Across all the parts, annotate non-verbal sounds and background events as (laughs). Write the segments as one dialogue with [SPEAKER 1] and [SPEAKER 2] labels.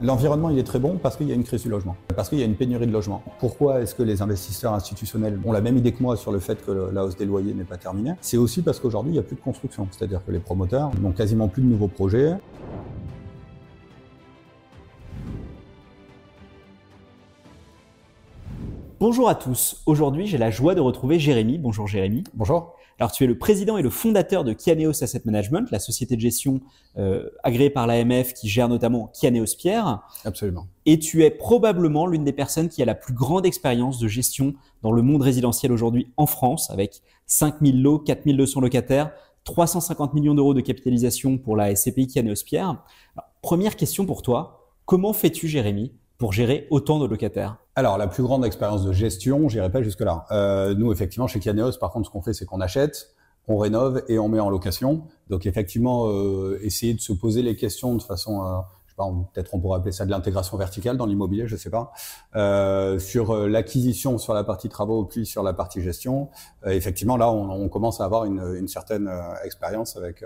[SPEAKER 1] L'environnement, il est très bon parce qu'il y a une crise du logement, parce qu'il y a une pénurie de logement. Pourquoi est-ce que les investisseurs institutionnels ont la même idée que moi sur le fait que la hausse des loyers n'est pas terminée? C'est aussi parce qu'aujourd'hui, il n'y a plus de construction. C'est-à-dire que les promoteurs n'ont quasiment plus de nouveaux projets.
[SPEAKER 2] Bonjour à tous. Aujourd'hui, j'ai la joie de retrouver Jérémy. Bonjour Jérémy.
[SPEAKER 1] Bonjour.
[SPEAKER 2] Alors, tu es le président et le fondateur de Kianeos Asset Management, la société de gestion euh, agréée par l'AMF qui gère notamment Kianeos Pierre.
[SPEAKER 1] Absolument.
[SPEAKER 2] Et tu es probablement l'une des personnes qui a la plus grande expérience de gestion dans le monde résidentiel aujourd'hui en France, avec 5000 lots, 4200 locataires, 350 millions d'euros de capitalisation pour la SCPI Kianeos Pierre. première question pour toi. Comment fais-tu, Jérémy, pour gérer autant de locataires
[SPEAKER 1] Alors, la plus grande expérience de gestion, j'irai pas jusque-là. Euh, nous, effectivement, chez Kianeos, par contre, ce qu'on fait, c'est qu'on achète, on rénove et on met en location. Donc, effectivement, euh, essayer de se poser les questions de façon, euh, je sais pas, peut-être on pourrait appeler ça de l'intégration verticale dans l'immobilier, je sais pas, euh, sur euh, l'acquisition, sur la partie travaux, puis sur la partie gestion. Euh, effectivement, là, on, on, commence à avoir une, une certaine expérience avec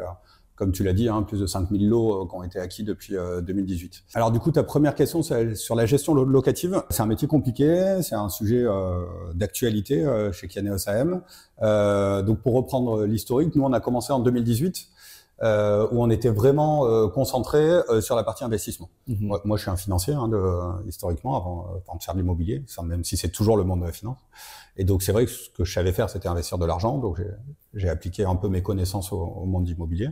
[SPEAKER 1] comme tu l'as dit, hein, plus de 5000 lots euh, qui ont été acquis depuis 2018. Euh, Alors du coup, ta première question sur la gestion locative, c'est un métier compliqué, c'est un sujet euh, d'actualité chez Kianeos AM. donc pour reprendre l'historique, nous on a commencé en 2018 euh, où on était vraiment euh, concentré euh, sur la partie investissement. Mhm. moi, je suis un financier hein, de, historiquement avant, avant, de faire de l'immobilier, même si c'est toujours le monde de la finance. Et donc c'est vrai que ce que je savais faire, c'était investir de l'argent. Donc j'ai appliqué un peu mes connaissances au, au monde immobilier.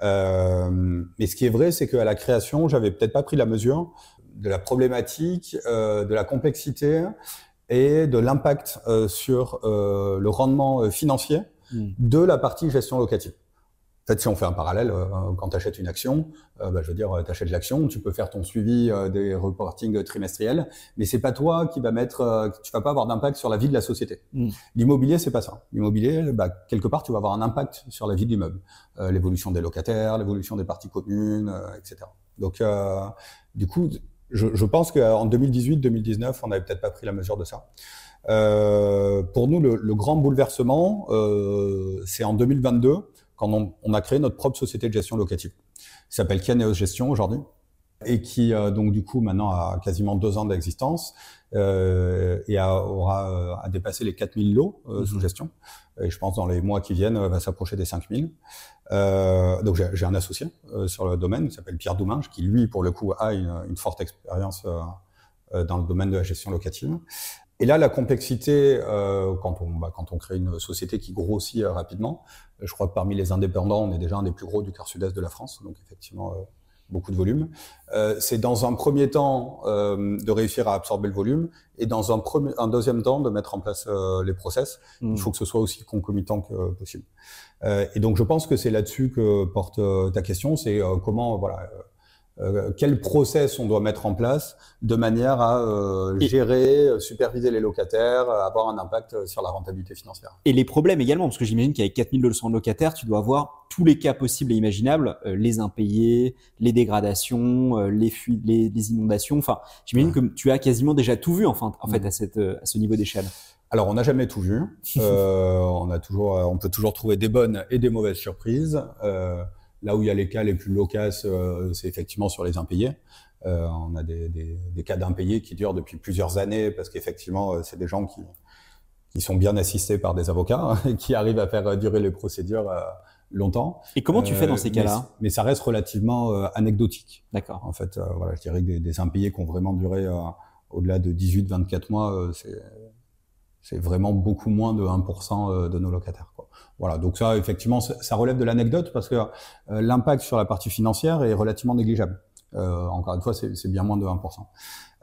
[SPEAKER 1] mais ce qui est vrai, c'est qu'à la création, j'avais peut-être pas pris la mesure de la problématique, de la complexité et de l'impact sur le rendement financier mhm. de la partie gestion locative. En fait, si on fait un parallèle, euh, quand tu achètes une action, euh, bah, je veux dire, tu achètes l'action, tu peux faire ton suivi euh, des reportings trimestriels, mais c'est pas toi qui va mettre, tu vas pas avoir d'impact sur la vie de la société. Mm. L'immobilier, c'est pas ça. L'immobilier, bah, quelque part, tu vas avoir un impact sur la vie de l'immeuble, l'évolution des locataires, l'évolution des parties communes, etc. Donc, du coup, je, je pense qu'en 2018-2019, on n'avait peut-être pas pris la mesure de ça. pour nous, le, le grand bouleversement, c'est en 2022 quand on, a créé notre propre société de gestion locative, qui s'appelle Kianeos Gestion aujourd'hui, et qui euh, donc du coup maintenant a quasiment deux ans d'existence euh, et a, aura euh, a dépassé les 4000 lots euh, sous mhm. gestion. Et je pense dans les mois qui viennent va s'approcher des 5000. donc j'ai un associé sur le domaine qui s'appelle Pierre Douminge, qui lui pour le coup a une, une forte expérience dans le domaine de la gestion locative. Et là, la complexité, euh, quand, on, bah, quand on crée une société qui grossit euh, rapidement, je crois que parmi les indépendants, on est déjà un des plus gros du quart sud-est de la France, donc effectivement euh, beaucoup de volume. Euh, c'est dans un premier temps euh, de réussir à absorber le volume et dans un, premier, un deuxième temps de mettre en place les process. Il mmh. faut que ce soit aussi concomitant que possible. et donc je pense que c'est là-dessus que porte ta question, c'est comment voilà euh, quel process on doit mettre en place de manière à euh, gérer, euh, superviser les locataires, avoir un impact sur la rentabilité financière?
[SPEAKER 2] Et les problèmes également, parce que j'imagine qu'avec 4200 locataires, tu dois avoir tous les cas possibles et imaginables, les impayés, les dégradations, les fuites, les, inondations. Enfin, j'imagine que tu as quasiment déjà tout vu, enfin, en fait, à, cette, à ce niveau d'échelle.
[SPEAKER 1] Alors, on n'a jamais tout vu. (laughs) on a toujours, on peut toujours trouver des bonnes et des mauvaises surprises. Là où il y a les cas les plus loquaces, euh, c'est effectivement sur les impayés. Euh, on a des, des, des cas d'impayés qui durent depuis plusieurs années parce qu'effectivement, euh, c'est des gens qui, qui sont bien assistés par des avocats et (laughs) qui arrivent à faire durer les procédures longtemps.
[SPEAKER 2] Et comment tu fais dans ces cas-là
[SPEAKER 1] mais, ça reste relativement anecdotique.
[SPEAKER 2] D'accord.
[SPEAKER 1] En fait, voilà, je dirais que des, des, impayés qui ont vraiment duré au-delà de 18-24 mois, c'est c'est vraiment beaucoup moins de 1% de nos locataires. Quoi. Voilà, donc ça, effectivement, ça relève de l'anecdote parce que euh, l'impact sur la partie financière est relativement négligeable. Euh, encore une fois, c'est bien moins de 1%.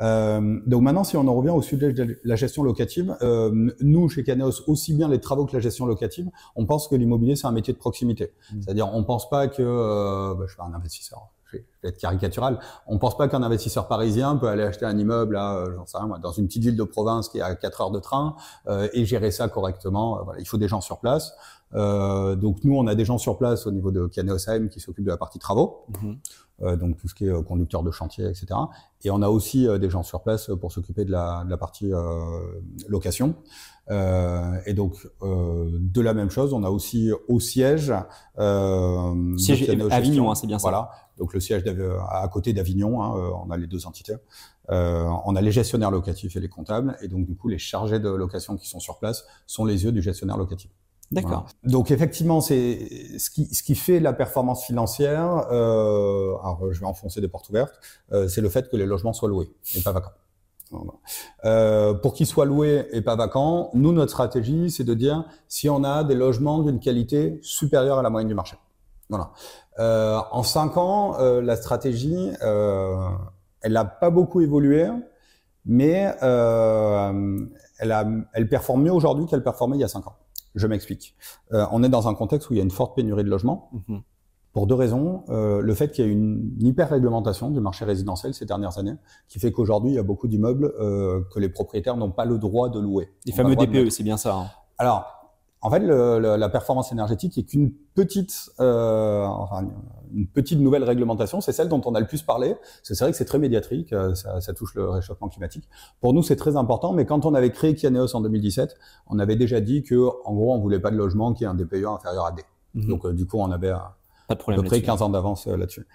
[SPEAKER 1] Euh, donc maintenant, si on en revient au sujet de la gestion locative, euh, nous, chez Caneos, aussi bien les travaux que la gestion locative, on pense que l'immobilier, c'est un métier de proximité. Mmh. C'est-à-dire, on pense pas que, euh, bah, je suis un investisseur, je vais, être caricatural, on pense pas qu'un investisseur parisien peut aller acheter un immeuble là, euh, j'en sais rien, dans une petite ville de province qui est à 4 heures de train euh, et gérer ça correctement. Voilà, il faut des gens sur place. Euh, donc nous, on a des gens sur place au niveau de Kianeosheim qui s'occupent de la partie travaux, mhm. euh, donc tout ce qui est euh, conducteur de chantier, etc. Et on a aussi euh, des gens sur place pour s'occuper de la, de la partie location. et donc de la même chose, on a aussi au siège,
[SPEAKER 2] siège Avignon, hein, c'est bien ça.
[SPEAKER 1] Voilà, donc le siège à côté d'Avignon, hein, on a les deux entités. on a les gestionnaires locatifs et les comptables, et donc du coup les chargés de location qui sont sur place sont les yeux du gestionnaire locatif.
[SPEAKER 2] D'accord.
[SPEAKER 1] Donc effectivement, c'est ce qui, ce qui fait la performance financière. Euh, alors je vais enfoncer des portes ouvertes. Euh, c'est le fait que les logements soient loués et pas vacants. Euh, pour qu'ils soient loués et pas vacants, nous notre stratégie, c'est de dire si on a des logements d'une qualité supérieure à la moyenne du marché. Voilà. Euh, en cinq ans, euh, la stratégie, euh, elle n'a pas beaucoup évolué, mais elle, a, elle performe mieux aujourd'hui qu'elle performait il y a cinq ans. Je m'explique. Euh, on est dans un contexte où il y a une forte pénurie de logements. Mhm. Pour deux raisons. Euh, le fait qu'il y a une hyper-réglementation du marché résidentiel ces dernières années, qui fait qu'aujourd'hui, il y a beaucoup d'immeubles euh, que les propriétaires n'ont pas le droit de louer.
[SPEAKER 2] Les fameux DPE, c'est bien ça. Hein.
[SPEAKER 1] Alors, en fait, le, la performance énergétique est qu'une petite, euh, enfin, une petite nouvelle réglementation. C'est celle dont on a le plus parlé. C'est vrai que c'est très médiatrique, euh, ça, ça, touche le réchauffement climatique. Pour nous, c'est très important. Mais quand on avait créé Kianeos en 2017, on avait déjà dit que, en gros, on voulait pas de logement qui ait un DPE inférieur à D. Mhm. Donc, euh, du coup, on avait à,
[SPEAKER 2] à peu
[SPEAKER 1] près 15 ans d'avance là-dessus.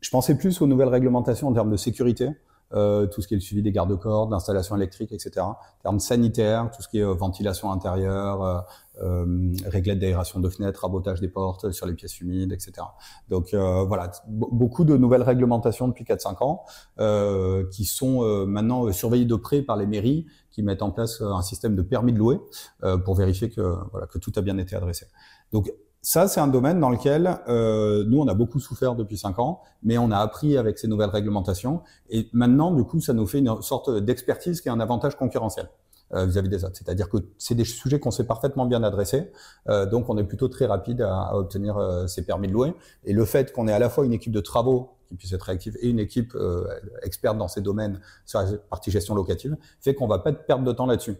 [SPEAKER 1] Je pensais plus aux nouvelles réglementations en termes de sécurité. Euh, tout ce qui est le suivi des garde-corps, d'installation électrique, etc. Termes sanitaires, tout ce qui est euh, ventilation intérieure, euh, euh, réglette d'aération de fenêtres, rabotage des portes sur les pièces humides, etc. Donc euh, voilà, beaucoup de nouvelles réglementations depuis 4-5 ans euh, qui sont maintenant surveillées de près par les mairies qui mettent en place un système de permis de louer pour vérifier que, voilà, que tout a bien été adressé. Donc ça, c'est un domaine dans lequel euh, nous, on a beaucoup souffert depuis cinq ans, mais on a appris avec ces nouvelles réglementations. Et maintenant, du coup, ça nous fait une sorte d'expertise qui est un avantage concurrentiel euh, vis-à-vis des autres. C'est-à-dire que c'est des sujets qu'on sait parfaitement bien adresser, euh, donc on est plutôt très rapide à, à obtenir euh, ces permis de louer. Et le fait qu'on ait à la fois une équipe de travaux qui puisse être réactive et une équipe euh, experte dans ces domaines sur la partie gestion locative fait qu'on va pas perdre de temps là-dessus.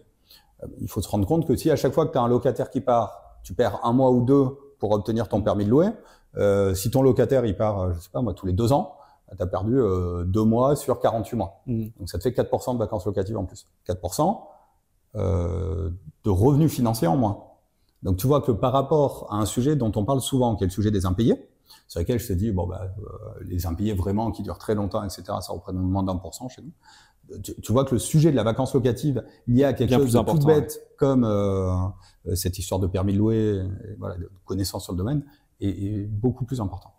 [SPEAKER 1] il faut se rendre compte que si à chaque fois que tu as un locataire qui part, tu perds un mois ou deux pour obtenir ton permis de louer. Euh, si ton locataire il part, euh, je sais pas moi, tous les deux ans, tu as perdu euh, deux mois sur 48 mois. Mmh. Donc ça te fait 4% de vacances locatives en plus. 4% euh, de revenus financiers en moins. Donc tu vois que par rapport à un sujet dont on parle souvent, qui est le sujet des impayés, sur lequel je te dis, bon, bah, euh, les impayés vraiment qui durent très longtemps, etc., ça représente moins d'un pour cent chez nous tu, vois que le sujet de la vacance locative lié à quelque chose de tout bête comme euh, euh, cette histoire de permis de louer, voilà, de connaissance sur le domaine, est, beaucoup plus important.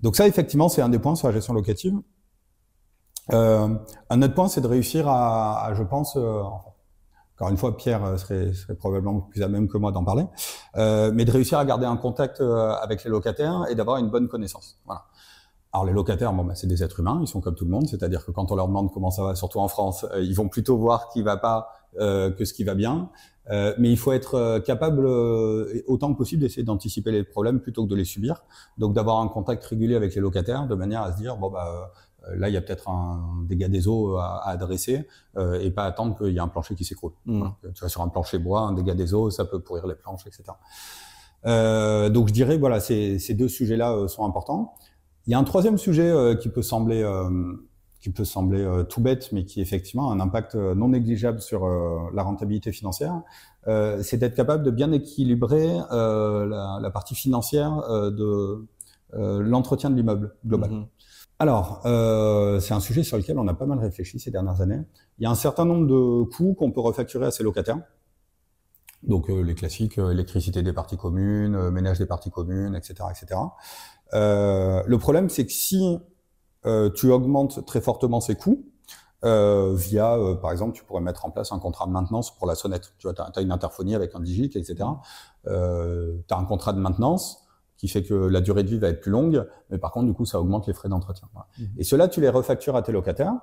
[SPEAKER 1] Donc ça, effectivement, c'est un des points sur la gestion locative. Euh, un autre point, c'est de réussir à, je pense, euh, encore une fois, Pierre serait, serait, probablement plus à même que moi d'en parler, euh, mais de réussir à garder un contact avec les locataires et d'avoir une bonne connaissance. Voilà. Alors les locataires, bon, bah, c'est des êtres humains, ils sont comme tout le monde, c'est-à-dire que quand on leur demande comment ça va, surtout en France, euh, ils vont plutôt voir qui va pas euh, que ce qui va bien. Euh, mais il faut être euh, capable, euh, autant que possible, d'essayer d'anticiper les problèmes plutôt que de les subir. Donc d'avoir un contact régulier avec les locataires, de manière à se dire bon bah là il y a peut-être un dégât des eaux à, à adresser et pas attendre qu'il y ait un plancher qui s'écroule. Mmh. Tu vois sur un plancher bois, un dégât des eaux, ça peut pourrir les planches, etc. donc je dirais voilà ces, ces deux sujets-là sont importants. Il y a un troisième sujet euh, qui peut sembler euh, qui peut sembler euh, tout bête, mais qui effectivement a un impact non négligeable sur la rentabilité financière, c'est d'être capable de bien équilibrer la, la, partie financière de l'entretien de l'immeuble global. Mm-hmm. Alors, c'est un sujet sur lequel on a pas mal réfléchi ces dernières années. Il y a un certain nombre de coûts qu'on peut refacturer à ses locataires. Donc les classiques, électricité des parties communes, ménage des parties communes, etc., etc. Euh, le problème, c'est que si euh, tu augmentes très fortement ces coûts, euh, via, euh, par exemple, tu pourrais mettre en place un contrat de maintenance pour la sonnette. Tu vois, tu as, une interphonie avec un digic, etc. Euh, tu as un contrat de maintenance qui fait que la durée de vie va être plus longue, mais par contre, du coup, ça augmente les frais d'entretien. Mmh. Et cela, tu les refactures à tes locataires.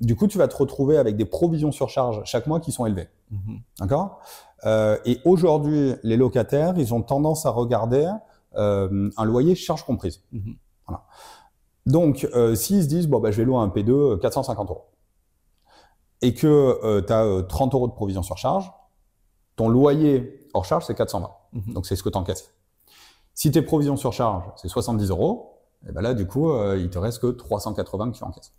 [SPEAKER 1] Du coup, tu vas te retrouver avec des provisions sur charge chaque mois qui sont élevées. Mmh. D'accord? Euh, Et aujourd'hui, les locataires, ils ont tendance à regarder un loyer charge comprise. Mhm. Voilà. Donc, euh, s'ils se disent, bon, bah, je vais louer un P2 450 euros, et que tu as 30 euros de provision sur charge, ton loyer hors charge, c'est 420. Mhm. Donc, c'est ce que tu encaisses. Si tes provisions sur charge, c'est 70 euros, et ben là, du coup, euh, il te reste que 380 que tu encaisses.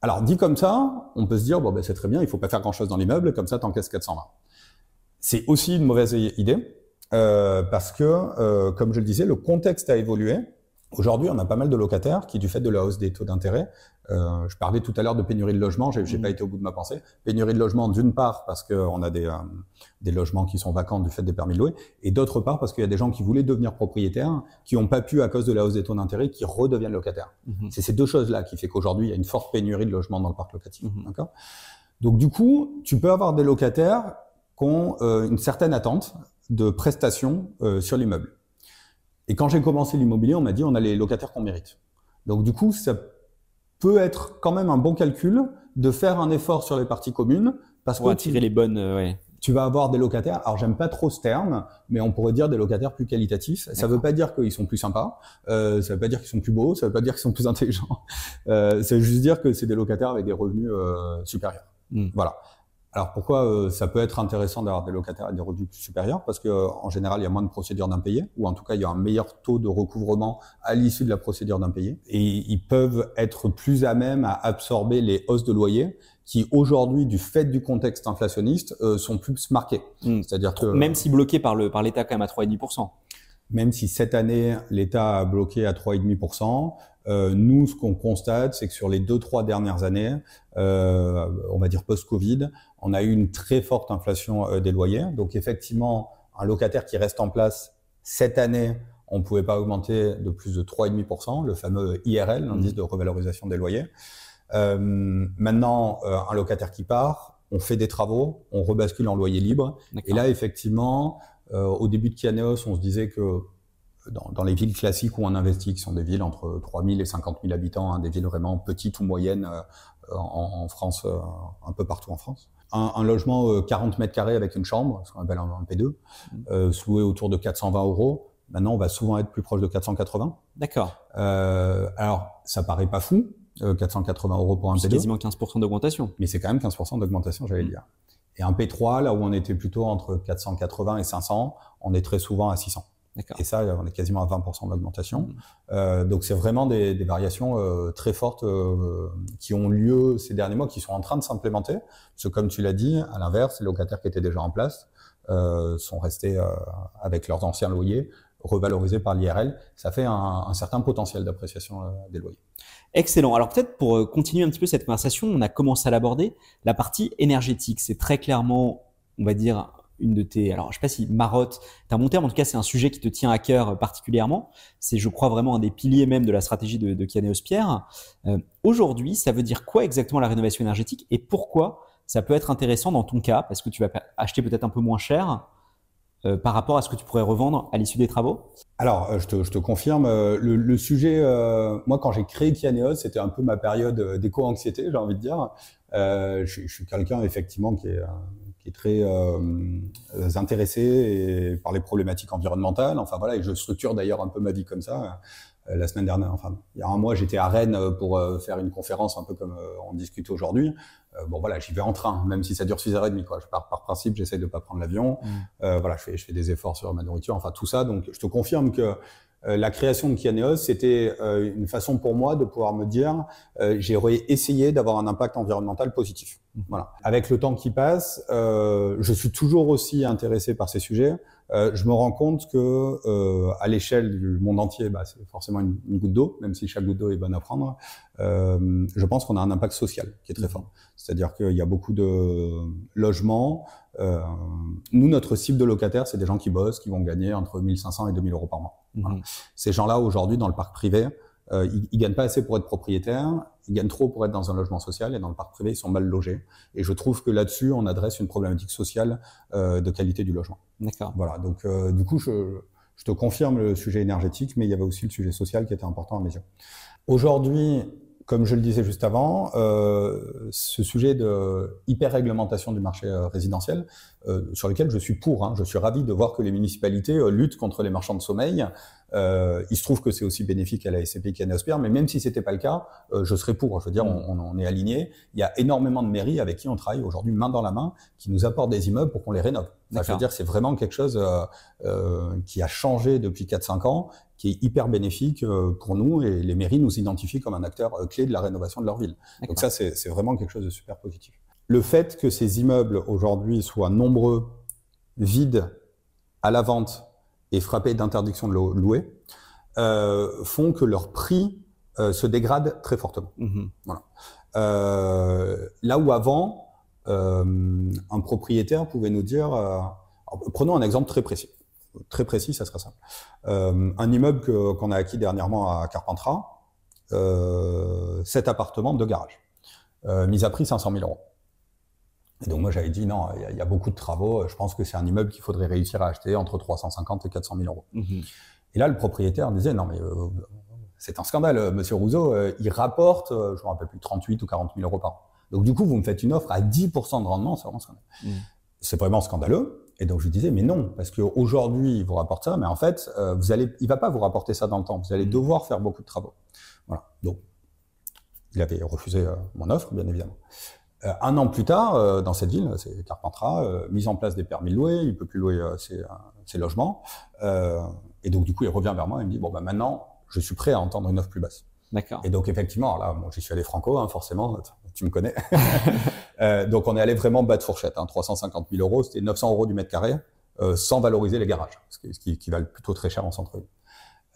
[SPEAKER 1] Alors, dit comme ça, on peut se dire, bon, ben, c'est très bien, il faut pas faire grand-chose dans l'immeuble, comme ça, tu encaisses 420. C'est aussi une mauvaise idée, euh, parce que, euh, comme je le disais, le contexte a évolué Aujourd'hui, on a pas mal de locataires qui, du fait de la hausse des taux d'intérêt, euh, je parlais tout à l'heure de pénurie de logement, j'ai n'ai pas mmh. été au bout de ma pensée. Pénurie de logement, d'une part parce qu'on a des, euh, des logements qui sont vacants du fait des permis de louer, et d'autre part parce qu'il y a des gens qui voulaient devenir propriétaires, qui n'ont pas pu à cause de la hausse des taux d'intérêt, qui redeviennent locataires. Mmh. C'est ces deux choses-là qui fait qu'aujourd'hui il y a une forte pénurie de logement dans le parc locatif. Mmh. D'accord? Donc du coup, tu peux avoir des locataires qui ont euh, une certaine attente de prestations euh, sur l'immeuble. Et quand j'ai commencé l'immobilier, on m'a dit on a les locataires qu'on mérite. Donc du coup, ça peut être quand même un bon calcul de faire un effort sur les parties communes
[SPEAKER 2] parce Pour que attirer les bonnes. Euh, ouais.
[SPEAKER 1] Tu vas avoir des locataires. Alors j'aime pas trop ce terme, mais on pourrait dire des locataires plus qualitatifs. Ça veut pas dire qu'ils sont plus sympas. Euh, ça veut pas dire qu'ils sont plus beaux. Ça veut pas dire qu'ils sont plus intelligents. (laughs) Euh, ça veut juste dire que c'est des locataires avec des revenus euh, supérieurs. Hmm. Voilà. Alors pourquoi euh, ça peut être intéressant d'avoir des locataires à des revenus supérieurs? Parce que en général, il y a moins de procédures d'impayés, ou en tout cas, il y a un meilleur taux de recouvrement à l'issue de la procédure d'impayé, et ils peuvent être plus à même à absorber les hausses de loyer qui aujourd'hui, du fait du contexte inflationniste, euh, sont plus marquées.
[SPEAKER 2] Hmm. C'est-à-dire que même si bloqués par le par l'État quand même à 3,5%.
[SPEAKER 1] Même si cette année l'État a bloqué à 3,5%, euh, nous, ce qu'on constate, c'est que sur les deux trois dernières années, euh, on va dire post-Covid, on a eu une très forte inflation euh, des loyers. Donc effectivement, un locataire qui reste en place cette année, on ne pouvait pas augmenter de plus de 3,5%, le fameux IRL, l'indice mmh. de revalorisation des loyers. Euh, maintenant, euh, un locataire qui part, on fait des travaux, on rebascule en loyer libre. Et là, effectivement, au début de Kianeos, on se disait que dans, dans, les villes classiques où on investit, qui sont des villes entre 3 000 et 50 000 habitants, hein, des villes vraiment petites ou moyennes en, en, France, un peu partout en France, un, un, logement 40 euh, mètres carrés avec une chambre, ce qu'on appelle un, P2, mmh. euh, loué autour de 420 euros. Maintenant, on va souvent être plus proche de 480.
[SPEAKER 2] D'accord.
[SPEAKER 1] Euh, alors, ça paraît pas fou, 480 euh, euros pour un P2.
[SPEAKER 2] C'est quasiment 15% d'augmentation.
[SPEAKER 1] Mais c'est quand même 15% d'augmentation, j'allais mmh. dire. Et un P3, là où on était plutôt entre 480 et 500, on est très souvent à 600. Et ça, on est quasiment à 20% d'augmentation. Mmh. Euh, donc c'est vraiment des, des variations euh, très fortes euh, qui ont lieu ces derniers mois, qui sont en train de s'implémenter. Parce que comme tu l'as dit, à l'inverse, les locataires qui étaient déjà en place euh, sont restés euh, avec leurs anciens loyers revalorisés par l'IRL. Ça fait un, un certain potentiel d'appréciation euh, des loyers.
[SPEAKER 2] Excellent. Alors peut-être pour continuer un petit peu cette conversation, on a commencé à l'aborder, la partie énergétique. C'est très clairement, on va dire, une de tes, alors je sais pas si marotte, t'as monté, en tout cas c'est un sujet qui te tient à cœur particulièrement. C'est, je crois vraiment un des piliers même de la stratégie de, de Kianeos Pierre. Euh, aujourd'hui, ça veut dire quoi exactement la rénovation énergétique et pourquoi ça peut être intéressant dans ton cas? Parce que tu vas acheter peut-être un peu moins cher euh, par rapport à ce que tu pourrais revendre à l'issue des travaux?
[SPEAKER 1] Alors, euh, je, te, confirme, euh, le, sujet, euh, moi quand j'ai créé Kianeos, c'était un peu ma période d'éco-anxiété, j'ai envie de dire. je suis quelqu'un effectivement qui est qui est très euh, intéressé et par les problématiques environnementales. Enfin voilà, et je structure d'ailleurs un peu ma vie comme ça. Euh, la semaine dernière, enfin il y a un mois, j'étais à Rennes pour euh, faire une conférence un peu comme on discute aujourd'hui. bon voilà, j'y vais en train, même si ça dure 6h30 quoi. Je pars par principe, j'essaie de pas prendre l'avion. Mmh. voilà, je fais, je fais des efforts sur ma nourriture, enfin tout ça. Donc je te confirme que la création de Kianeos, c'était euh, une façon pour moi de pouvoir me dire, euh, j'ai essayé d'avoir un impact environnemental positif. Voilà. Avec le temps qui passe, je suis toujours aussi intéressé par ces sujets. je me rends compte que à l'échelle du monde entier, bah, c'est forcément une, goutte d'eau, même si chaque goutte d'eau est bonne à prendre. je pense qu'on a un impact social qui est très fort. C'est-à-dire qu'il y a beaucoup de logements euh, nous, notre cible de locataires, c'est des gens qui bossent, qui vont gagner entre 1500 et 2000 euros par mois. Mhm. Ces gens-là, aujourd'hui, dans le parc privé, euh, ils, ils, gagnent pas assez pour être propriétaires, ils gagnent trop pour être dans un logement social, et dans le parc privé, ils sont mal logés. Et je trouve que là-dessus, on adresse une problématique sociale euh, de qualité du logement.
[SPEAKER 2] D'accord.
[SPEAKER 1] Voilà. Donc, euh, du coup, je, je te confirme le sujet énergétique, mais il y avait aussi le sujet social qui était important à mes yeux. Aujourd'hui, comme je le disais juste avant, euh, ce sujet de hyper-réglementation du marché euh, résidentiel, euh, sur lequel je suis pour, hein, je suis ravi de voir que les municipalités euh, luttent contre les marchands de sommeil. Euh, il se trouve que c'est aussi bénéfique à la SCP qu'à Nospierre, mais même si c'était pas le cas, je serais pour. Je veux dire, on, on est aligné. Il y a énormément de mairies avec qui on travaille aujourd'hui main dans la main, qui nous apportent des immeubles pour qu'on les rénove. Ça veut dire, c'est vraiment quelque chose qui a changé depuis 4-5 ans qui est hyper bénéfique euh, pour nous et les mairies nous identifient comme un acteur euh, clé de la rénovation de leur ville. Donc ça, c'est vraiment quelque chose de super positif. Le fait que ces immeubles aujourd'hui soient nombreux, vides, à la vente et frappés d'interdiction de louer, font que leur prix se dégrade très fortement.
[SPEAKER 2] Mhm.
[SPEAKER 1] Voilà. là où avant, un propriétaire pouvait nous dire, prenons un exemple très précis très précis, ça sera ça. Euh, un immeuble qu'on a acquis dernièrement à Carpentras, euh, cet appartement de garage, euh, mise à prix 500 000 euros. Et donc moi j'avais dit non, il y, a beaucoup de travaux, je pense que c'est un immeuble qu'il faudrait réussir à acheter entre 350 et 400 000 euros.
[SPEAKER 2] Mhm.
[SPEAKER 1] Et là le propriétaire disait non mais euh, c'est un scandale, Monsieur Rousseau, il rapporte, je ne me rappelle plus, 38 ou 40 000 euros par an. Donc du coup vous me faites une offre à 10% de rendement, c'est vraiment scandaleux.
[SPEAKER 2] Mhm.
[SPEAKER 1] C'est vraiment scandaleux. Et donc je lui disais, mais non, parce qu'aujourd'hui, il vous rapporte ça, mais en fait, euh, vous allez, il va pas vous rapporter ça dans le temps. Vous allez devoir faire beaucoup de travaux. Voilà. Donc, il avait refusé euh, mon offre, bien évidemment. Euh, un an plus tard, dans cette ville, c'est Carpentras, mise en place des permis de louer, il peut plus louer ses, ses, logements. et donc, du coup, il revient vers moi et me dit, bon, bah, maintenant, je suis prêt à entendre une offre plus basse.
[SPEAKER 2] D'accord.
[SPEAKER 1] Et donc, effectivement, là, moi, j'y suis allé franco, hein, forcément tu me connais. (laughs) euh, donc on est allé vraiment bas de fourchette, hein, 350 000 euros, c'était 900 euros du mètre carré, euh, sans valoriser les garages, ce qui, ce qui, qui valent plutôt très cher en centre-ville.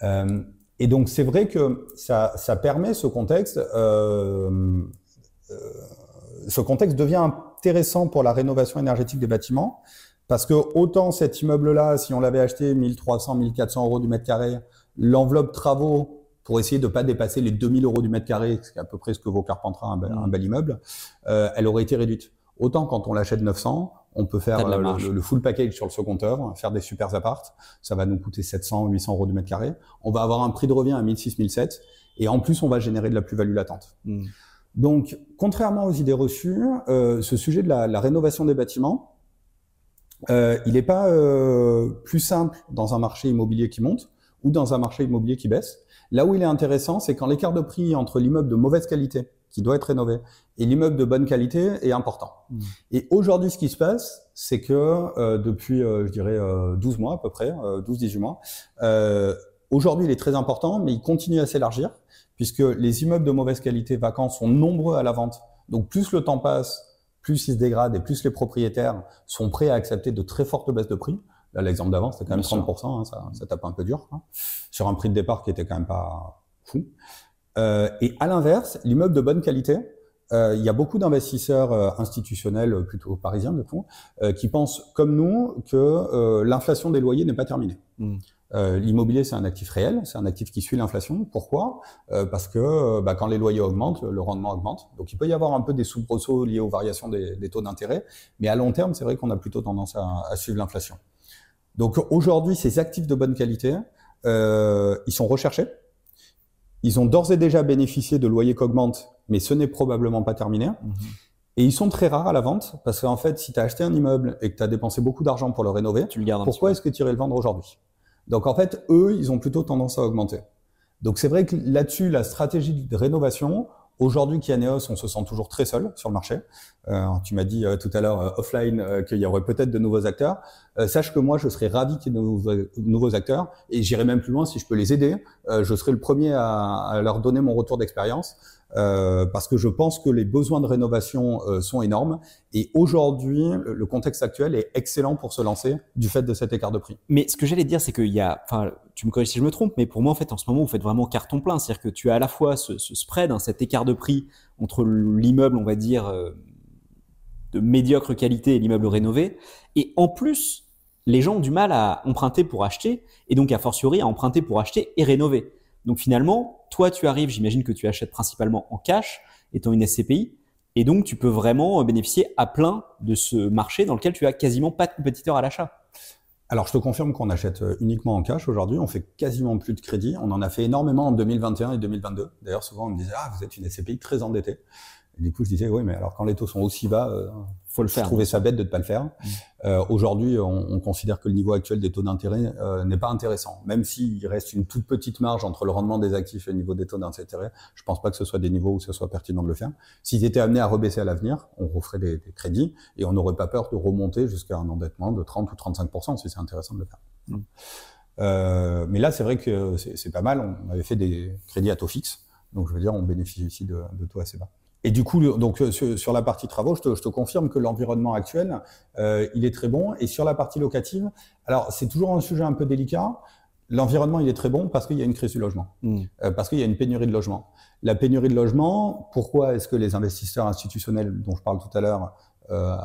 [SPEAKER 1] Euh, et donc c'est vrai que ça, ça, permet ce contexte, ce contexte devient intéressant pour la rénovation énergétique des bâtiments, parce que autant cet immeuble-là, si on l'avait acheté 1300, 1400 euros du mètre carré, l'enveloppe travaux pour essayer de ne pas dépasser les 2000 euros du mètre carré, c'est à peu près ce que vaut Carpentras, un, un bel immeuble, euh, elle aurait été réduite. Autant quand on l'achète 900, on peut faire euh, le, le, full package sur le second œuvre, faire des super apparts. Ça va nous coûter 700, 800 euros du mètre carré. On va avoir un prix de revient à 1006, 1007. Et en plus, on va générer de la plus-value latente.
[SPEAKER 2] Mmh.
[SPEAKER 1] Donc, contrairement aux idées reçues, euh, ce sujet de la, la, rénovation des bâtiments, euh, il n'est pas euh, plus simple dans un marché immobilier qui monte ou dans un marché immobilier qui baisse. Là où il est intéressant, c'est quand l'écart de prix entre l'immeuble de mauvaise qualité, qui doit être rénové, et l'immeuble de bonne qualité est important.
[SPEAKER 2] Mmh.
[SPEAKER 1] Et aujourd'hui, ce qui se passe, c'est que euh, depuis, euh, je dirais, euh, 12 mois à peu près, 12-18 euh, mois, euh, aujourd'hui, il est très important, mais il continue à s'élargir, puisque les immeubles de mauvaise qualité vacants sont nombreux à la vente. Donc plus le temps passe, plus ils se dégradent et plus les propriétaires sont prêts à accepter de très fortes baisses de prix. Là, l'exemple d'avant, c'était quand même 30%, hein, ça, ça, tape un peu dur, quoi, sur un prix de départ qui était quand même pas fou. Euh, et à l'inverse, l'immeuble de bonne qualité, euh, il y a beaucoup d'investisseurs euh, institutionnels, plutôt parisiens du coup, qui pensent comme nous que l'inflation des loyers n'est pas terminée.
[SPEAKER 2] Mm.
[SPEAKER 1] L'immobilier, c'est un actif réel, c'est un actif qui suit l'inflation. Pourquoi? Parce que bah, quand les loyers augmentent, le rendement augmente. Donc il peut y avoir un peu des soubresauts liés aux variations des, des taux d'intérêt, mais à long terme, c'est vrai qu'on a plutôt tendance à, à suivre l'inflation. Donc aujourd'hui, ces actifs de bonne qualité, euh, ils sont recherchés. Ils ont d'ores et déjà bénéficié de loyers qui augmentent, mais ce n'est probablement pas terminé.
[SPEAKER 2] Mmh.
[SPEAKER 1] Et ils sont très rares à la vente, parce qu'en fait, si tu as acheté un immeuble et que tu as dépensé beaucoup d'argent pour le rénover,
[SPEAKER 2] tu le gardes
[SPEAKER 1] pourquoi est-ce que tu irais le vendre aujourd'hui? Donc en fait, eux, ils ont plutôt tendance à augmenter. Donc c'est vrai que là-dessus, la stratégie de rénovation, Aujourd'hui, Kianeos, on se sent toujours très seul sur le marché. Euh, tu m'as dit euh, tout à l'heure euh, offline euh, qu'il y aurait peut-être de nouveaux acteurs. Euh, sache que moi, je serais ravi qu'il y ait de nouveaux, nouveaux acteurs et j'irai même plus loin si je peux les aider. Euh, je serai le premier à, à, leur donner mon retour d'expérience. Euh, parce que je pense que les besoins de rénovation euh, sont énormes. Et aujourd'hui, le contexte actuel est excellent pour se lancer du fait de cet écart de prix.
[SPEAKER 2] Mais ce que j'allais dire, c'est qu'il y a, enfin, tu me corriges si je me trompe, mais pour moi, en fait, en ce moment, vous faites vraiment carton plein. C'est-à-dire que tu as à la fois ce, spread, hein, cet écart de prix entre l'immeuble, on va dire, euh, de médiocre qualité et l'immeuble rénové. Et en plus, les gens ont du mal à emprunter pour acheter, et donc a fortiori à emprunter pour acheter et rénover. Donc finalement, toi, tu arrives, j'imagine que tu achètes principalement en cash, étant une SCPI, et donc tu peux vraiment bénéficier à plein de ce marché dans lequel tu as quasiment pas de compétiteurs à l'achat.
[SPEAKER 1] Alors, je te confirme qu'on achète uniquement en cash aujourd'hui. On fait quasiment plus de crédit. On en a fait énormément en 2021 et 2022. D'ailleurs, souvent, on me disait, ah, vous êtes une SCPI très endettée. Et du coup, je disais, oui, mais alors quand les taux sont aussi bas, euh,
[SPEAKER 2] faut le faire.
[SPEAKER 1] Je trouvais ça bête de ne pas le faire. Mmh. Euh, Aujourd'hui, on, on, considère que le niveau actuel des taux d'intérêt euh, n'est pas intéressant. Même s'il reste une toute petite marge entre le rendement des actifs et le niveau des taux d'intérêt, je pense pas que ce soit des niveaux où ce soit pertinent de le faire. S'ils étaient amenés à rebaisser à l'avenir, on referait des, des, crédits et on n'aurait pas peur de remonter jusqu'à un endettement de 30 ou 35% si c'est intéressant de le faire. Mmh. Euh, mais là, c'est vrai que c'est pas mal. On avait fait des crédits à taux fixe. Donc, je veux dire, on bénéficie ici de, de taux assez bas. Et du coup, donc euh, sur la partie travaux, je te, je te confirme que l'environnement actuel, euh, il est très bon. Et sur la partie locative, alors c'est toujours un sujet un peu délicat. L'environnement, il est très bon parce qu'il y a une crise du logement,
[SPEAKER 2] Mm.
[SPEAKER 1] euh, parce qu'il y a une pénurie de logement. La pénurie de logement, pourquoi est-ce que les investisseurs institutionnels dont je parle tout à l'heure euh,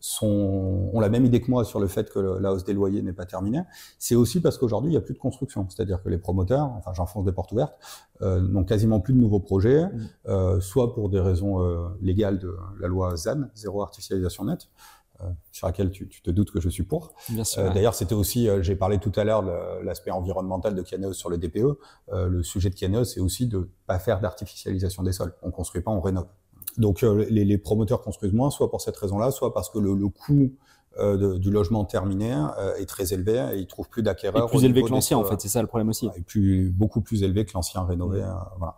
[SPEAKER 1] sont, ont la même idée que moi sur le fait que le- la hausse des loyers n'est pas terminée C'est aussi parce qu'aujourd'hui, il n'y a plus de construction. C'est-à-dire que les promoteurs, enfin j'enfonce des portes ouvertes, euh, n'ont quasiment plus de nouveaux projets,
[SPEAKER 2] Mm.
[SPEAKER 1] euh, soit pour des raisons euh, légales de la loi ZAN, zéro artificialisation nette, euh, sur laquelle tu, tu te doutes que je suis pour.
[SPEAKER 2] Bien sûr.
[SPEAKER 1] Euh,
[SPEAKER 2] ouais.
[SPEAKER 1] D'ailleurs, c'était aussi, euh, j'ai parlé tout à l'heure de l'aspect environnemental de Kianeos sur le DPE. Euh, le sujet de Kianeos, c'est aussi de pas faire d'artificialisation des sols. On construit pas, on rénove. Donc, euh, les, les promoteurs construisent moins, soit pour cette raison-là, soit parce que le, le coût euh, de- du logement terminé euh, est très élevé et ils trouvent plus d'acquéreurs.
[SPEAKER 2] plus élevé que l'ancien, en fait, c'est ça le problème aussi.
[SPEAKER 1] et plus beaucoup plus élevé que l'ancien rénové.
[SPEAKER 2] Mm.
[SPEAKER 1] euh, voilà.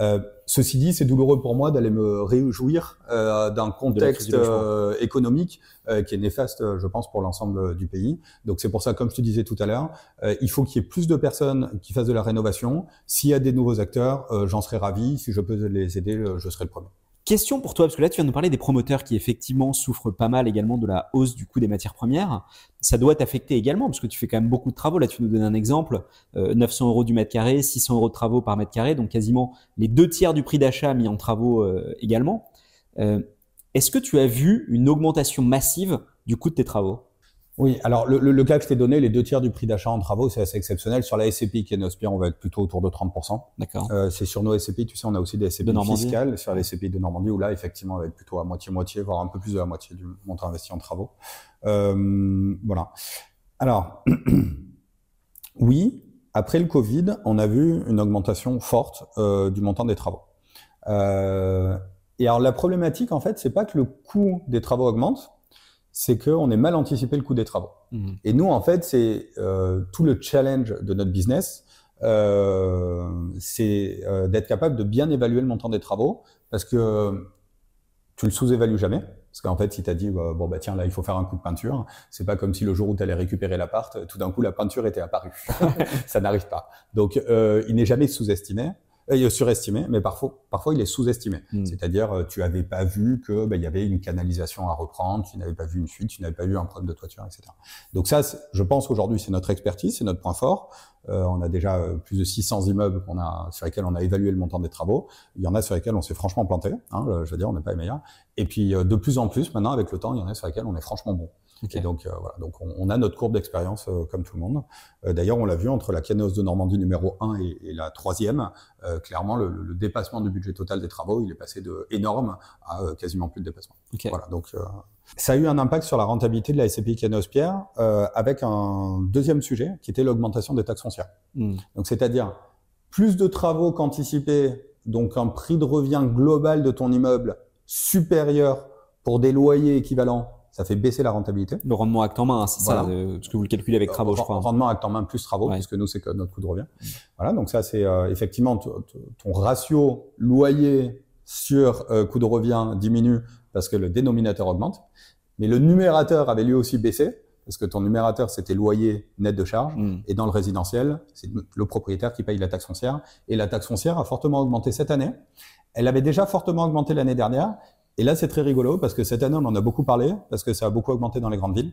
[SPEAKER 1] Euh, ceci dit, c'est douloureux pour moi d'aller me réjouir euh, d'un contexte euh, économique euh, qui est néfaste, je pense, pour l'ensemble du pays. Donc c'est pour ça, comme je te disais tout à l'heure, euh, il faut qu'il y ait plus de personnes qui fassent de la rénovation. S'il y a des nouveaux acteurs, euh, j'en serais ravi. Si je peux les aider, je serai le premier.
[SPEAKER 2] Question pour toi, parce que là, tu viens de nous parler des promoteurs qui effectivement souffrent pas mal également de la hausse du coût des matières premières. Ça doit t'affecter également, parce que tu fais quand même beaucoup de travaux. Là, tu nous donnes un exemple, euh, 900 euros du mètre carré, 600 euros de travaux par mètre carré, donc quasiment les deux tiers du prix d'achat mis en travaux euh, également. Euh, Est-ce que tu as vu une augmentation massive du coût de tes travaux?
[SPEAKER 1] Oui, alors le, le, le cas que je t'ai donné, les deux tiers du prix d'achat en travaux, c'est assez exceptionnel. Sur la SCPI qui est Nospire, on va être plutôt autour de 30%.
[SPEAKER 2] D'accord.
[SPEAKER 1] Euh, c'est sur nos SCPI, tu sais, on a aussi des SCPI
[SPEAKER 2] De
[SPEAKER 1] fiscales sur les SCPI de Normandie, où là, effectivement, on va être plutôt à moitié-moitié, voire un peu plus de la moitié du montant investi en travaux. Euh, voilà. Alors, (clears throat) oui, après le Covid, on a vu une augmentation forte euh, du montant des travaux. Euh, et alors, la problématique, en fait, c'est pas que le coût des travaux augmente, c'est qu'on est mal anticipé le coût des travaux.
[SPEAKER 2] Mhm.
[SPEAKER 1] Et nous, en fait, c'est euh, tout le challenge de notre business, euh, c'est euh, d'être capable de bien évaluer le montant des travaux, parce que tu le sous-évalues jamais. Parce qu'en fait, si tu as dit, bah, bon, bah tiens, là, il faut faire un coup de peinture, c'est pas comme si le jour où tu allais récupérer l'appart, tout d'un coup, la peinture était apparue. (laughs) Ça n'arrive pas. Donc, euh, il n'est jamais sous-estimé, euh, surestimé, mais parfois, parfois, il est sous-estimé.
[SPEAKER 2] Mhm.
[SPEAKER 1] C'est-à-dire, euh, tu avais pas vu que bah, il y avait une canalisation à reprendre, tu n'avais pas vu une fuite, tu n'avais pas vu un problème de toiture, etc. Donc ça, je pense qu'aujourd'hui, c'est notre expertise, c'est notre point fort. Euh, on a déjà euh, plus de 600 immeubles qu'on a, sur lesquels on a évalué le montant des travaux. Il y en a sur lesquels on s'est franchement planté. Hein, je veux dire, on n'est pas les meilleurs. Et puis, euh, de plus en plus, maintenant, avec le temps, il y en a sur lesquels on est franchement bon.
[SPEAKER 2] Ok.
[SPEAKER 1] Et donc, euh, voilà. Donc, on, on a notre courbe d'expérience euh, comme tout le monde. Euh, D'ailleurs, on l'a vu entre la Canos de Normandie numéro 1 et, et la troisième. euh, clairement, le, le dépassement du budget total des travaux, il est passé de énorme à euh, quasiment plus de dépassement.
[SPEAKER 2] Ok.
[SPEAKER 1] Voilà, donc euh, ça a eu un impact sur la rentabilité de la SCPI Canos Pierre euh, avec un deuxième sujet qui était l'augmentation des taxes foncières.
[SPEAKER 2] Mhm.
[SPEAKER 1] Donc c'est-à-dire plus de travaux qu'anticipés, donc un prix de revient global de ton immeuble supérieur pour des loyers équivalents, ça fait baisser la rentabilité.
[SPEAKER 2] Le rendement acte en main, hein, c'est ça, euh, parce que vous le calculez avec travaux, je
[SPEAKER 1] Ren-
[SPEAKER 2] crois.
[SPEAKER 1] Rendement acte en main plus travaux,
[SPEAKER 2] Ouais.
[SPEAKER 1] puisque nous, c'est que notre coût de revient. Voilà, donc ça, c'est euh, effectivement ton ratio loyer sur euh, coût de revient diminue parce que le dénominateur augmente, mais le numérateur avait lui aussi baissé, parce que ton numérateur, c'était loyer net de charge,
[SPEAKER 2] Mhm.
[SPEAKER 1] et dans le résidentiel, c'est le propriétaire qui paye la taxe foncière, et la taxe foncière a fortement augmenté cette année. Elle avait déjà fortement augmenté l'année dernière, et là, c'est très rigolo, parce que cette année, on en a beaucoup parlé, parce que ça a beaucoup augmenté dans les grandes villes,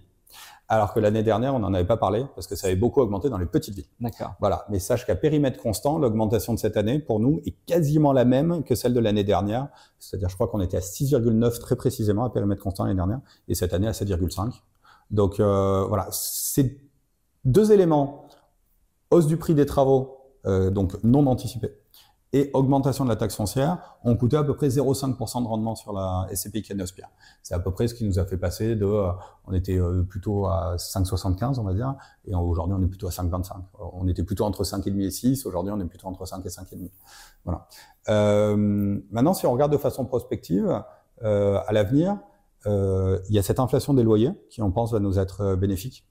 [SPEAKER 1] alors que l'année dernière, on n'en avait pas parlé, parce que ça avait beaucoup augmenté dans les petites villes.
[SPEAKER 2] D'accord.
[SPEAKER 1] Voilà, mais sache qu'à périmètre constant, l'augmentation de cette année, pour nous, est quasiment la même que celle de l'année dernière. C'est-à-dire, je crois qu'on était à 6,9 très précisément à périmètre constant l'année dernière, et cette année à 7,5. Donc euh, voilà, c'est deux éléments, hausse du prix des travaux, euh, donc non anticipé, et augmentation de la taxe foncière, ont coûté à peu près 0,5% de rendement sur la SCPI Caneospia. C'est à peu près ce qui nous a fait passer de, euh, on était euh, plutôt à 5,75 on va dire, et aujourd'hui on est plutôt à 5,25. On était plutôt entre 5,5 et 6, aujourd'hui on est plutôt entre 5 et 5,5. Voilà. Euh, maintenant, si on regarde de façon prospective, euh, à l'avenir, euh, il y a cette inflation des loyers qui, on pense, va nous être euh, bénéfique.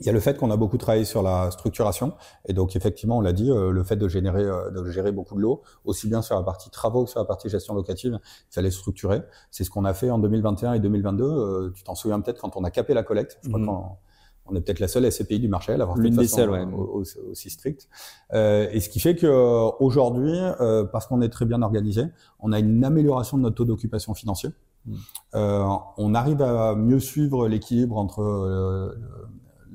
[SPEAKER 1] Il y a le fait qu'on a beaucoup travaillé sur la structuration, et donc effectivement, on l'a dit, euh, le fait de générer, euh, de gérer beaucoup de lots, aussi bien sur la partie travaux que sur la partie gestion locative, il fallait structurer. C'est ce qu'on a fait en 2021 et 2022. Euh, tu t'en souviens peut-être quand on a capé la collecte. Je crois
[SPEAKER 2] Mhm.
[SPEAKER 1] qu'on on est peut-être la seule SCPI du marché à l'avoir fait
[SPEAKER 2] L'une
[SPEAKER 1] de
[SPEAKER 2] des
[SPEAKER 1] façon
[SPEAKER 2] seules, ouais.
[SPEAKER 1] aussi, aussi stricte. Euh, et ce qui fait que aujourd'hui, euh, parce qu'on est très bien organisé, on a une amélioration de notre taux d'occupation financier.
[SPEAKER 2] Mm.
[SPEAKER 1] Euh, on arrive à mieux suivre l'équilibre entre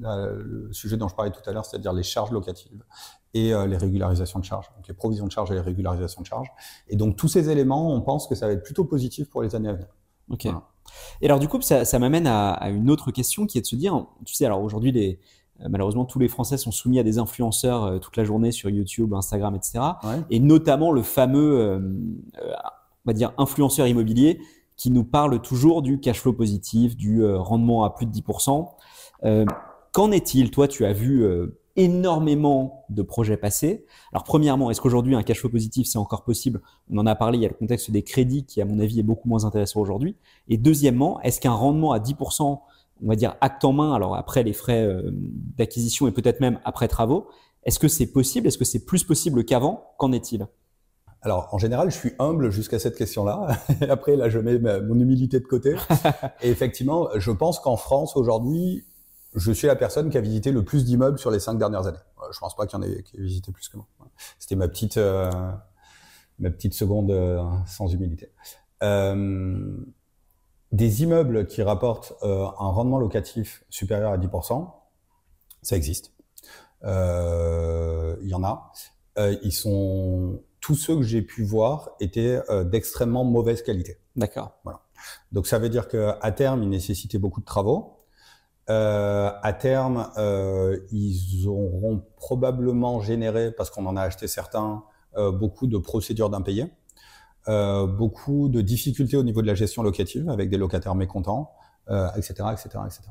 [SPEAKER 1] le sujet dont je parlais tout à l'heure, c'est-à-dire les charges locatives et les régularisations de charges, donc les provisions de charges et les régularisations de charges. Et donc tous ces éléments, on pense que ça va être plutôt positif pour les années à venir.
[SPEAKER 2] Ok. Et alors du coup, ça, ça m'amène à, à, une autre question qui est de se dire, tu sais, alors aujourd'hui, les, euh, malheureusement, tous les Français sont soumis à des influenceurs euh, toute la journée sur YouTube, Instagram, etc. Et notamment le fameux, euh, on va dire, influenceur immobilier qui nous parle toujours du cash flow positif, du rendement à plus de 10%. Qu'en est-il Toi, tu as vu énormément de projets passés. Alors premièrement, est-ce qu'aujourd'hui un cash flow positif c'est encore possible? On en a parlé, il y a le contexte des crédits qui à mon avis est beaucoup moins intéressant aujourd'hui. Et deuxièmement, est-ce qu'un rendement à 10% on va dire acte en main, alors après les frais euh, d'acquisition et peut-être même après travaux, est-ce que c'est possible? Est-ce que c'est plus possible qu'avant? Qu'en est-il?
[SPEAKER 1] Alors, en général, je suis humble jusqu'à cette question-là. (laughs) Après, là, je mets mon humilité de côté. (laughs) Et effectivement, je pense qu'en France, aujourd'hui, je suis la personne qui a visité le plus d'immeubles sur les cinq dernières années. Je pense pas qu'il y en ait qui ait visité plus que moi. C'était ma petite, euh, ma petite seconde euh, sans humilité. Euh, des immeubles qui rapportent euh, un rendement locatif supérieur à 10%, ça existe. Euh, il y en a. Euh, ils sont tous ceux que j'ai pu voir étaient d'extrêmement mauvaise qualité.
[SPEAKER 2] D'accord.
[SPEAKER 1] Voilà. Donc ça veut dire que à terme, ils nécessitaient beaucoup de travaux. À terme, ils auront probablement généré, parce qu'on en a acheté certains, beaucoup de procédures d'impayés. Euh, beaucoup de difficultés au niveau de la gestion locative avec des locataires mécontents, etc., etc., etc.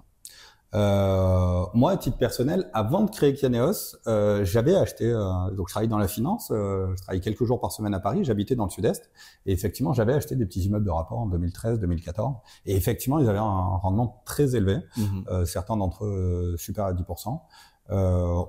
[SPEAKER 1] moi, à titre personnel, avant de créer Kianeos, euh, j'avais acheté, euh, donc je travaille dans la finance, euh, je travaille quelques jours par semaine à Paris, j'habitais dans le sud-est, et effectivement, j'avais acheté des petits immeubles de rapport en 2013, 2014, et effectivement, ils avaient un rendement très élevé, mmh certains d'entre eux supérieurs à 10%.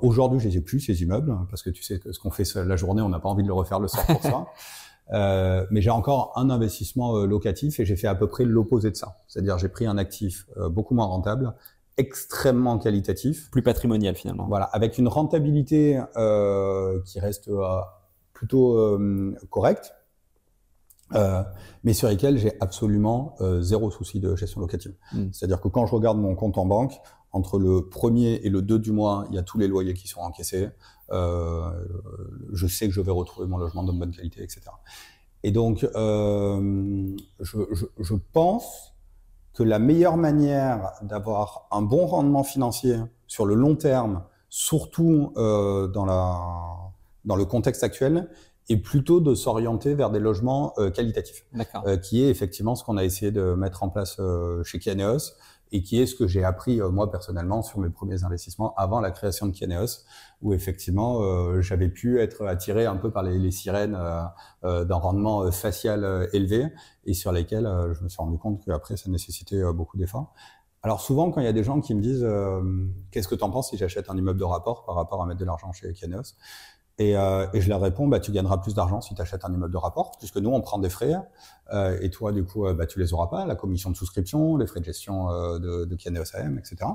[SPEAKER 1] Aujourd'hui, je les ai plus, ces immeubles, parce que tu sais que ce qu'on fait la journée, on n'a pas envie de le refaire le soir pour ça. (laughs) Euh, mais j'ai encore un investissement euh, locatif et j'ai fait à peu près l'opposé de ça. C'est-à-dire j'ai pris un actif euh, beaucoup moins rentable, extrêmement qualitatif,
[SPEAKER 2] plus patrimonial finalement.
[SPEAKER 1] Voilà, avec une rentabilité euh, qui reste plutôt correcte, mais sur lesquels j'ai absolument zéro souci de gestion locative. Hmm. C'est-à-dire que quand je regarde mon compte en banque, entre le premier et le deux du mois, il y a tous les loyers qui sont encaissés. Euh, je sais que je vais retrouver mon logement de bonne qualité, etc. Et donc, euh, je, je, je, pense que la meilleure manière d'avoir un bon rendement financier sur le long terme, surtout euh, dans, la, dans le contexte actuel, est plutôt de s'orienter vers des logements euh, qualitatifs, euh, qui est effectivement ce qu'on a essayé de mettre en place chez Kianeos et qui est ce que j'ai appris euh, moi personnellement sur mes premiers investissements avant la création de Kianeos, où effectivement euh, j'avais pu être attiré un peu par les, sirènes euh, d'un rendement facial élevé et sur lesquels je me suis rendu compte qu'après ça nécessitait beaucoup d'efforts. Alors souvent quand il y a des gens qui me disent qu'est-ce que tu en penses si j'achète un immeuble de rapport par rapport à mettre de l'argent chez Kianeos et, euh, et, je leur réponds, bah, tu gagneras plus d'argent si tu achètes un immeuble de rapport, puisque nous, on prend des frais, euh, et toi, du coup, euh, bah, tu les auras pas, la commission de souscription, les frais de gestion euh, de, de Kianeos AM, etc.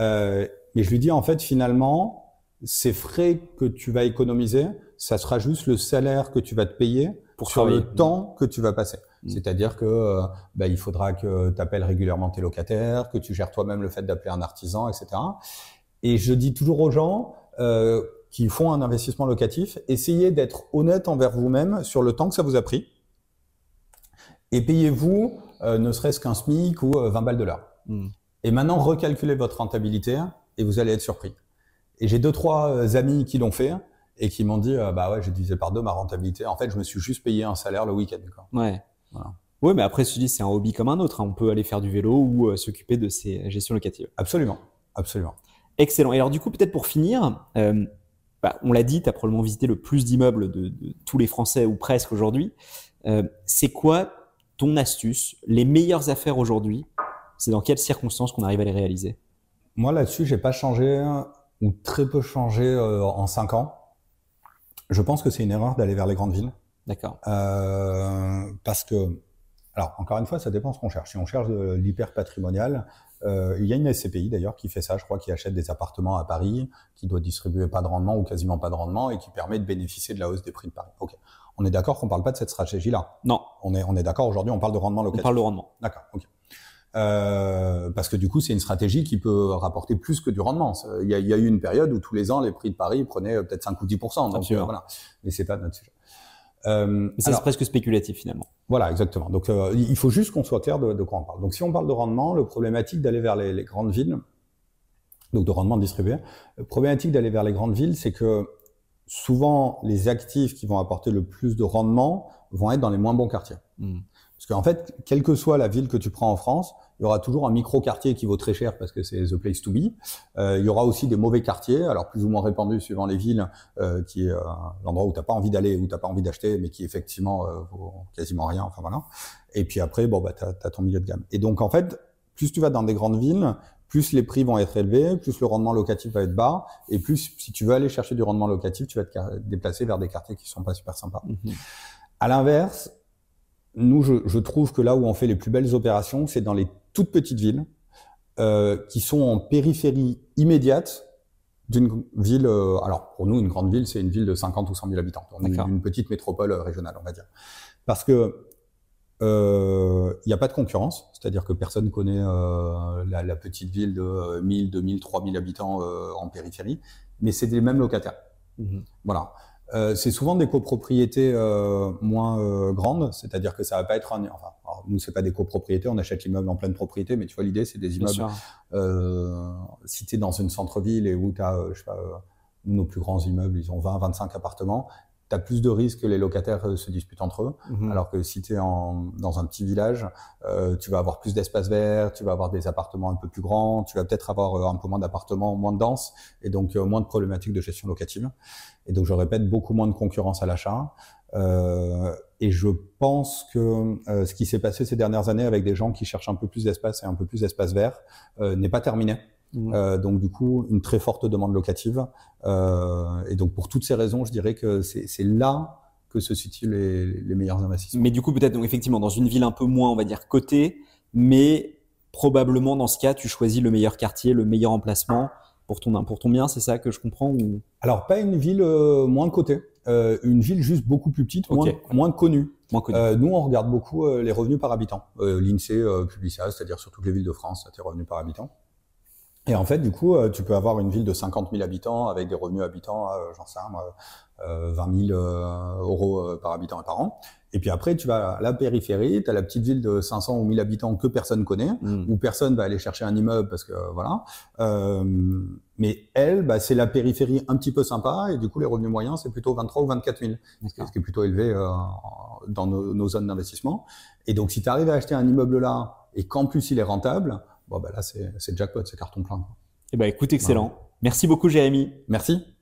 [SPEAKER 1] Euh, mais je lui dis, en fait, finalement, ces frais que tu vas économiser, ça sera juste le salaire que tu vas te payer pour sur le temps que tu vas passer. Mmh. C'est-à-dire que euh, bah, il faudra que tu appelles régulièrement tes locataires, que tu gères toi-même le fait d'appeler un artisan, etc. Et je dis toujours aux gens, euh, qui font un investissement locatif, essayez d'être honnête envers vous-même sur le temps que ça vous a pris et payez-vous euh, ne serait-ce qu'un SMIC ou 20 euh, balles de l'heure. Hmm. Et maintenant, recalculez votre rentabilité et vous allez être surpris. Et j'ai deux, trois euh, amis qui l'ont fait et qui m'ont dit, bah ouais, j'ai divisé par deux ma rentabilité. En fait, je me suis juste payé un salaire le week-end.
[SPEAKER 2] Ouais. Voilà. Oui, mais après, je dis, c'est un hobby comme un autre. Hein. On peut aller faire du vélo ou s'occuper de ces gestions locatives.
[SPEAKER 1] Absolument, absolument.
[SPEAKER 2] Excellent. Et alors, du coup, peut-être pour finir, euh, bah, on l'a dit, tu as probablement visité le plus d'immeubles de, tous les Français ou presque aujourd'hui. Euh, c'est quoi ton astuce, les meilleures affaires aujourd'hui? C'est dans quelles circonstances qu'on arrive à les réaliser?
[SPEAKER 1] Moi là-dessus, j'ai pas changé ou très peu changé euh, en cinq ans. Je pense que c'est une erreur d'aller vers les grandes villes.
[SPEAKER 2] D'accord.
[SPEAKER 1] Euh, parce que, alors encore une fois, ça dépend ce qu'on cherche. Si on cherche de l'hyper patrimonial, euh, il y a une SCPI d'ailleurs qui fait ça, je crois, qui achète des appartements à Paris, qui doit distribuer pas de rendement ou quasiment pas de rendement et qui permet de bénéficier de la hausse des prix de Paris. Ok. On est d'accord qu'on parle pas de cette stratégie-là?
[SPEAKER 2] Non.
[SPEAKER 1] On est, on est d'accord aujourd'hui, on parle de rendement locatif.
[SPEAKER 2] On parle de rendement.
[SPEAKER 1] D'accord. Ok. Euh, parce que du coup, c'est une stratégie qui peut rapporter plus que du rendement. Il y, a, il y, a, eu une période où tous les ans, les prix de Paris prenaient peut-être 5 ou 10% donc euh, voilà. Mais c'est pas notre sujet.
[SPEAKER 2] Euh, Mais c'est presque spéculatif finalement.
[SPEAKER 1] Voilà, exactement. Donc euh, il faut juste qu'on soit clair de, de, quoi on parle. Donc si on parle de rendement, le problématique d'aller vers les, les, grandes villes, donc de rendement distribué, le problématique d'aller vers les grandes villes, c'est que souvent les actifs qui vont apporter le plus de rendement vont être dans les moins bons quartiers. Mmh. Parce qu'en fait, quelle que soit la ville que tu prends en France, il y aura toujours un micro-quartier qui vaut très cher parce que c'est the place to be. Euh, il y aura aussi des mauvais quartiers, alors plus ou moins répandus suivant les villes, euh, qui est euh, l'endroit où tu n'as pas envie d'aller, où tu n'as pas envie d'acheter, mais qui effectivement euh, vaut quasiment rien. Enfin voilà. Et puis après, bon, bah, tu as, ton milieu de gamme. Et donc en fait, plus tu vas dans des grandes villes, plus les prix vont être élevés, plus le rendement locatif va être bas, et plus si tu veux aller chercher du rendement locatif, tu vas te déplacer vers des quartiers qui sont pas super sympas. Mm-hmm. À l'inverse, nous, je, je, trouve que là où on fait les plus belles opérations, c'est dans les toutes petites villes euh, qui sont en périphérie immédiate d'une ville. Euh, alors pour nous, une grande ville, c'est une ville de 50 ou 100 000 habitants. On est une petite métropole euh, régionale, on va dire. Parce que il euh, n'y a pas de concurrence, c'est-à-dire que personne connaît euh, la, la, petite ville de 1000, 2000, 3000 habitants en périphérie, mais c'est les mêmes locataires. Mmh. Voilà. Euh, c'est souvent des copropriétés euh, moins euh, grandes, c'est-à-dire que ça va pas être un. Enfin, nous c'est pas des copropriétés, on achète l'immeuble en pleine propriété, mais tu vois l'idée c'est des immeubles. Euh, es dans une centre-ville et où tu as, je sais pas, nos plus grands immeubles, ils ont 20, 25 appartements, tu as plus de risques que les locataires euh, se disputent entre eux. Mhm. Alors que si tu es en, dans un petit village, euh, tu vas avoir plus d'espace vert, tu vas avoir des appartements un peu plus grands, tu vas peut-être avoir euh, un peu moins d'appartements, moins de denses, et donc euh, moins de problématiques de gestion locative. Et donc, je répète, beaucoup moins de concurrence à l'achat. Euh, et je pense que ce qui s'est passé ces dernières années avec des gens qui cherchent un peu plus d'espace et un peu plus d'espace vert n'est pas terminé. Mmh. Euh, donc du coup, une très forte demande locative. Euh, et donc pour toutes ces raisons, je dirais que c'est là que se situent les, les, meilleurs investissements.
[SPEAKER 2] Mais du coup, peut-être donc effectivement dans une ville un peu moins, on va dire cotée, mais probablement dans ce cas, tu choisis le meilleur quartier, le meilleur emplacement pour ton pour ton bien, c'est ça que je comprends ou...
[SPEAKER 1] Alors pas une ville euh, moins cotée, une ville juste beaucoup plus petite, moins, moins connue. Moins connue. Euh, nous, on regarde beaucoup les revenus par habitant. L'Insee publie ça, c'est-à-dire sur toutes les villes de France, tes revenus par habitant. Et en fait, du coup, euh, tu peux avoir une ville de 50 000 habitants avec des revenus habitants, euh, j'en sais rien, euh, 20 000 euh, euros par habitant et par an. Et puis après, tu vas à la périphérie, tu as la petite ville de 500 ou 1000 habitants que personne connaît, mmh. où personne va aller chercher un immeuble parce que voilà. Euh, mais elle, bah, c'est la périphérie un petit peu sympa et du coup, les revenus moyens, c'est plutôt 23 ou 24 000, ce qui est plutôt élevé euh, dans nos, nos zones d'investissement. Et donc, si tu arrives à acheter un immeuble là et qu'en plus il est rentable, bon, ben là, c'est jackpot, c'est carton plein.
[SPEAKER 2] Eh ben, écoute, excellent. Merci beaucoup, Jérémy.
[SPEAKER 1] Merci.